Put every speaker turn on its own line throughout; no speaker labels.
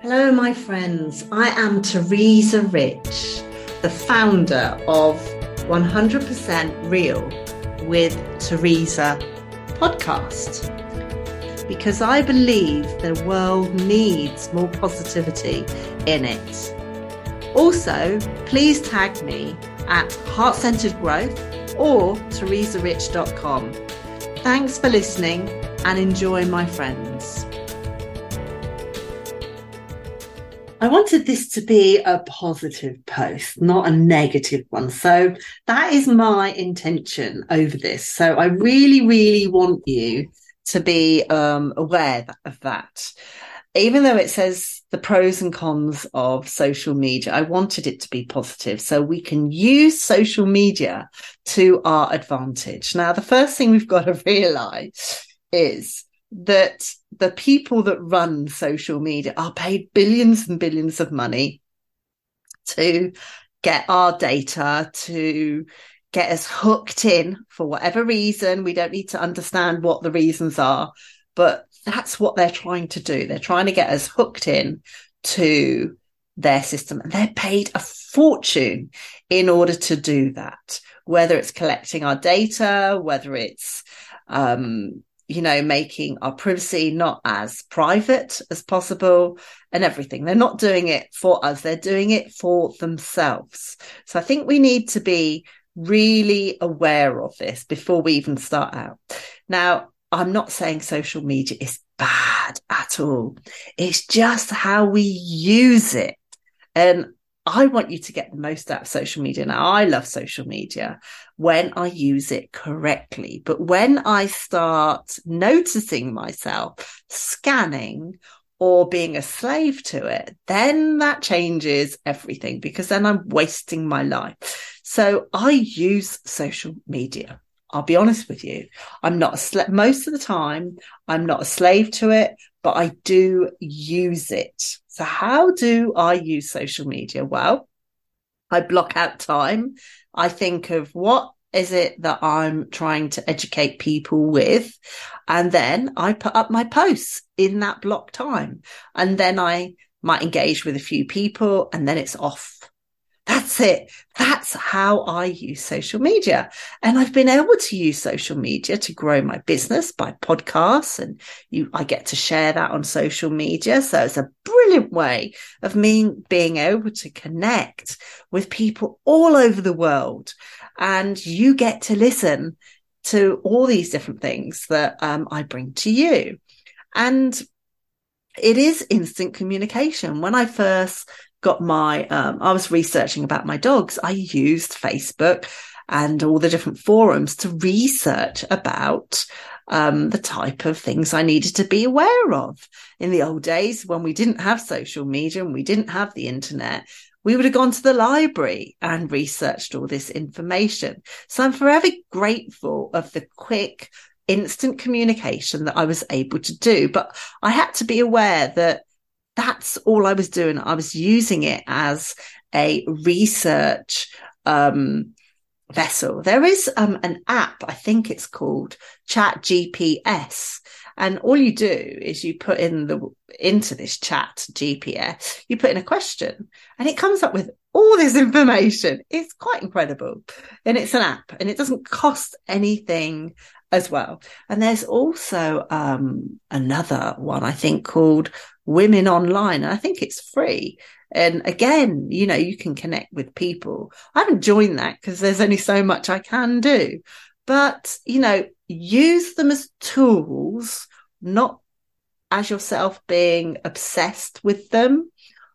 Hello, my friends. I am Teresa Rich, the founder of 100% Real with Teresa podcast. Because I believe the world needs more positivity in it. Also, please tag me at Heart Centered Growth or teresarich.com. Thanks for listening and enjoy, my friends. I wanted this to be a positive post, not a negative one. So that is my intention over this. So I really, really want you to be um, aware of that. Even though it says the pros and cons of social media, I wanted it to be positive so we can use social media to our advantage. Now, the first thing we've got to realize is that the people that run social media are paid billions and billions of money to get our data, to get us hooked in for whatever reason. We don't need to understand what the reasons are, but that's what they're trying to do. They're trying to get us hooked in to their system and they're paid a fortune in order to do that, whether it's collecting our data, whether it's, um, you know, making our privacy not as private as possible and everything. They're not doing it for us. They're doing it for themselves. So I think we need to be really aware of this before we even start out. Now, I'm not saying social media is bad at all. It's just how we use it. And I want you to get the most out of social media. Now, I love social media when I use it correctly. But when I start noticing myself scanning or being a slave to it, then that changes everything because then I'm wasting my life. So I use social media. I'll be honest with you. I'm not a slave most of the time. I'm not a slave to it, but I do use it. So how do I use social media? Well, I block out time. I think of what is it that I'm trying to educate people with? And then I put up my posts in that block time. And then I might engage with a few people and then it's off that's it. That's how I use social media. And I've been able to use social media to grow my business by podcasts and you, I get to share that on social media. So it's a brilliant way of me being able to connect with people all over the world. And you get to listen to all these different things that um, I bring to you. And it is instant communication. When I first got my, um, I was researching about my dogs. I used Facebook and all the different forums to research about um, the type of things I needed to be aware of. In the old days, when we didn't have social media and we didn't have the internet, we would have gone to the library and researched all this information. So I'm forever grateful of the quick, instant communication that I was able to do. But I had to be aware that that's all I was doing. I was using it as a research um, vessel. There is um, an app, I think it's called Chat GPS. And all you do is you put in the into this chat GPS, you put in a question and it comes up with all this information. It's quite incredible. And it's an app and it doesn't cost anything as well. And there's also um, another one I think called Women Online. And I think it's free. And again, you know, you can connect with people. I haven't joined that because there's only so much I can do. But, you know, use them as tools, not as yourself being obsessed with them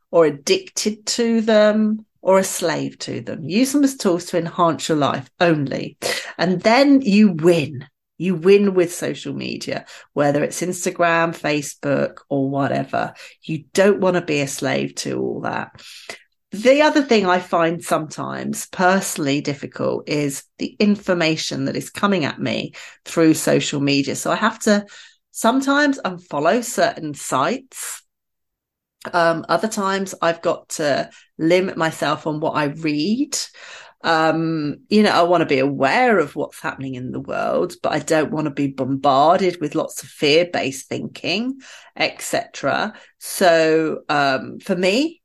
or addicted to them or a slave to them. Use them as tools to enhance your life only. And then you win. You win with social media, whether it's Instagram, Facebook, or whatever. You don't want to be a slave to all that. The other thing I find sometimes personally difficult is the information that is coming at me through social media. So I have to sometimes unfollow certain sites. Um, other times I've got to limit myself on what I read. Um, you know, I want to be aware of what's happening in the world, but I don't want to be bombarded with lots of fear-based thinking, etc. So, um, for me,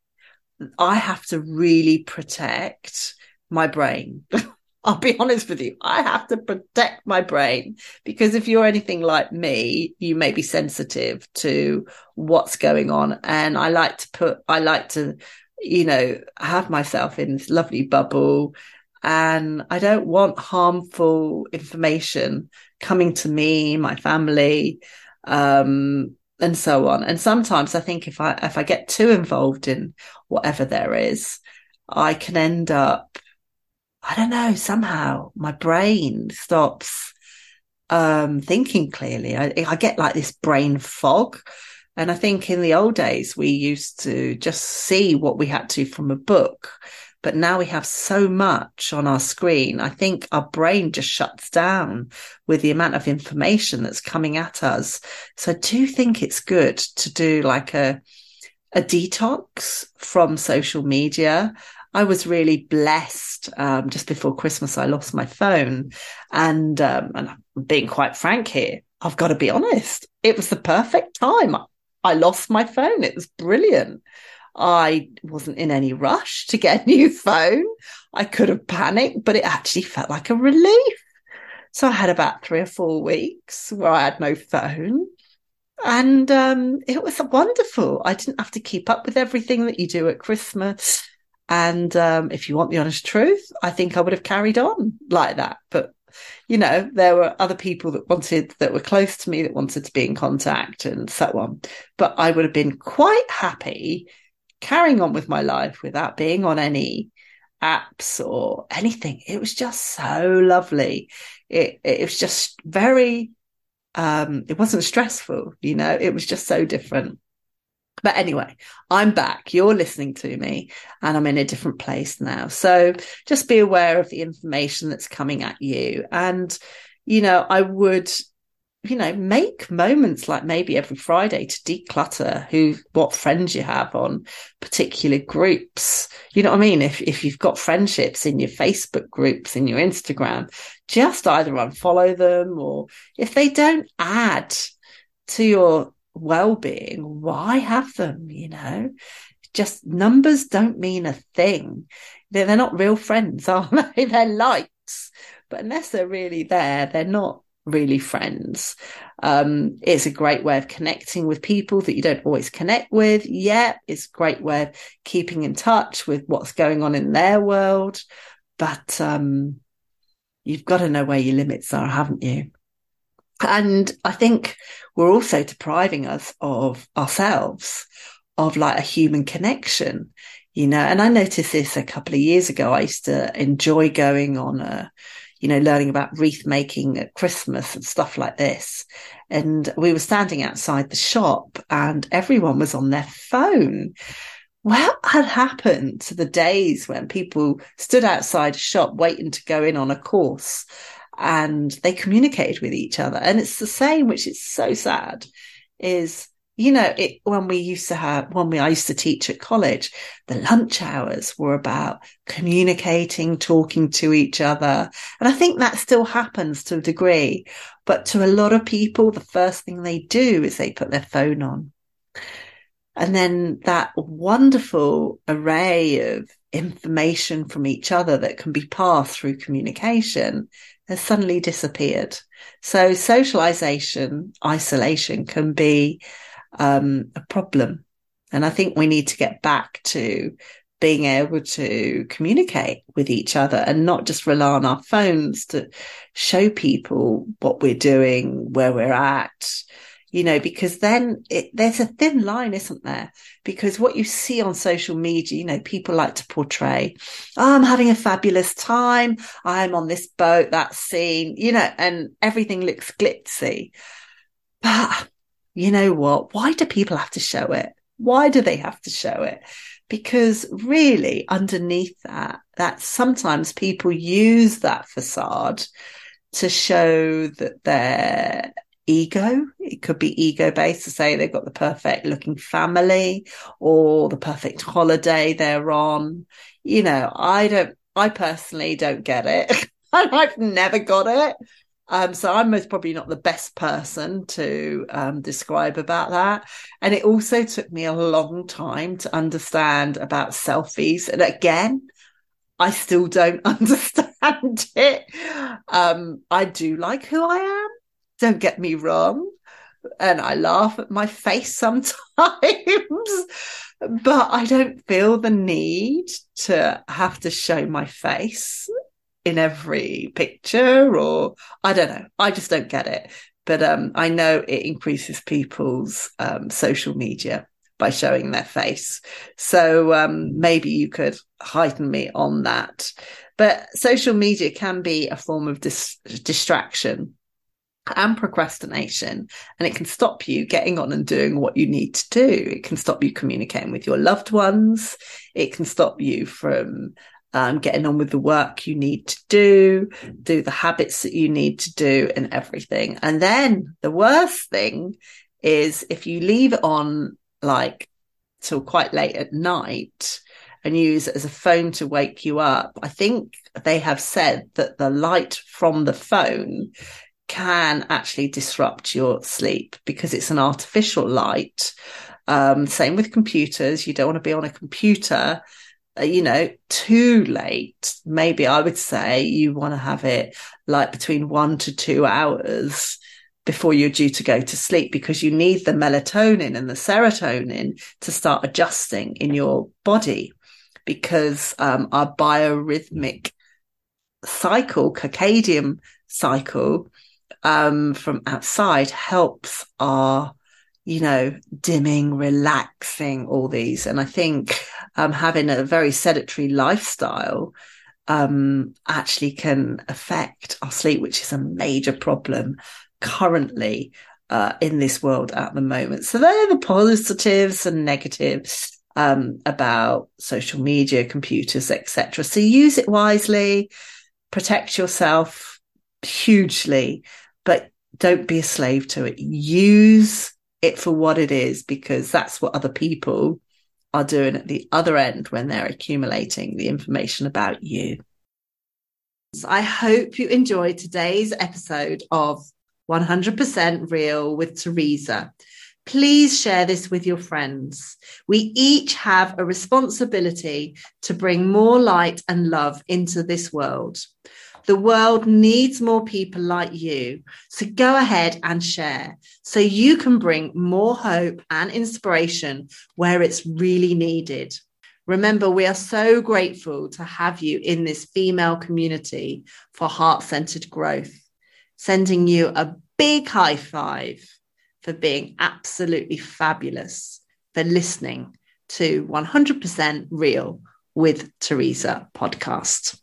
I have to really protect my brain. I'll be honest with you. I have to protect my brain because if you're anything like me, you may be sensitive to what's going on. And I like to put, I like to, you know, have myself in this lovely bubble. And I don't want harmful information coming to me, my family, um, and so on. And sometimes I think if I, if I get too involved in whatever there is, I can end up I don't know, somehow my brain stops um, thinking clearly. I, I get like this brain fog. And I think in the old days, we used to just see what we had to from a book. But now we have so much on our screen. I think our brain just shuts down with the amount of information that's coming at us. So I do think it's good to do like a, a detox from social media. I was really blessed. Um, just before Christmas, I lost my phone, and um, and being quite frank here. I've got to be honest. It was the perfect time. I lost my phone. It was brilliant. I wasn't in any rush to get a new phone. I could have panicked, but it actually felt like a relief. So I had about three or four weeks where I had no phone. And um, it was wonderful. I didn't have to keep up with everything that you do at Christmas. And um, if you want the honest truth, I think I would have carried on like that. But you know, there were other people that wanted that were close to me that wanted to be in contact and so on. But I would have been quite happy carrying on with my life without being on any apps or anything. It was just so lovely. It it was just very um it wasn't stressful, you know, it was just so different. But anyway, I'm back. You're listening to me and I'm in a different place now. So just be aware of the information that's coming at you. And, you know, I would, you know, make moments like maybe every Friday to declutter who, what friends you have on particular groups. You know what I mean? If, if you've got friendships in your Facebook groups, in your Instagram, just either unfollow them or if they don't add to your well-being why have them you know? Just numbers don't mean a thing. They're, they're not real friends are they? They're likes. But unless they're really there they're not really friends. Um, it's a great way of connecting with people that you don't always connect with. Yeah it's a great way of keeping in touch with what's going on in their world. But um, you've got to know where your limits are haven't you and I think we're also depriving us of ourselves, of like a human connection, you know. And I noticed this a couple of years ago. I used to enjoy going on a, you know, learning about wreath making at Christmas and stuff like this. And we were standing outside the shop and everyone was on their phone. What had happened to the days when people stood outside a shop waiting to go in on a course and they communicated with each other. And it's the same, which is so sad, is you know, it, when we used to have, when we, I used to teach at college, the lunch hours were about communicating, talking to each other. And I think that still happens to a degree. But to a lot of people, the first thing they do is they put their phone on. And then that wonderful array of information from each other that can be passed through communication has suddenly disappeared. So socialization, isolation can be um, a problem. And I think we need to get back to being able to communicate with each other and not just rely on our phones to show people what we're doing, where we're at, you know, because then it, there's a thin line, isn't there? Because what you see on social media, you know, people like to portray, oh, I'm having a fabulous time. I'm on this boat, that scene, you know, and everything looks glitzy. But you know what? Why do people have to show it? Why do they have to show it? Because really underneath that, that sometimes people use that facade to show that they're ego. It could be ego based to say they've got the perfect looking family or the perfect holiday they're on. You know, I don't, I personally don't get it. I've never got it. Um, so I'm most probably not the best person to um, describe about that. And it also took me a long time to understand about selfies. And again, I still don't understand it. Um, I do like who I am. Don't get me wrong. And I laugh at my face sometimes, but I don't feel the need to have to show my face in every picture or I don't know. I just don't get it. But um, I know it increases people's um, social media by showing their face. So um, maybe you could heighten me on that. But social media can be a form of dis- distraction and procrastination, and it can stop you getting on and doing what you need to do. It can stop you communicating with your loved ones. It can stop you from um, getting on with the work you need to do, do the habits that you need to do, and everything. And then the worst thing is if you leave it on like till quite late at night and use it as a phone to wake you up. I think they have said that the light from the phone can actually disrupt your sleep because it's an artificial light. Um, same with computers. You don't want to be on a computer uh, you know, too late, maybe I would say you want to have it like between one to two hours before you're due to go to sleep because you need the melatonin and the serotonin to start adjusting in your body because um, our biorhythmic cycle, circadian cycle um, from outside helps our you know, dimming, relaxing, all these. And I think um, having a very sedentary lifestyle um, actually can affect our sleep, which is a major problem currently uh, in this world at the moment. So they're the positives and negatives um, about social media, computers, etc. So use it wisely, protect yourself hugely, don't be a slave to it. Use it for what it is because that's what other people are doing at the other end when they're accumulating the information about you. So I hope you enjoyed today's episode of 100% Real with Teresa. Please share this with your friends. We each have a responsibility to bring more light and love into this world. The world needs more people like you. So go ahead and share so you can bring more hope and inspiration where it's really needed. Remember, we are so grateful to have you in this female community for heart centered growth. Sending you a big high five for being absolutely fabulous, for listening to 100% Real with Teresa podcast.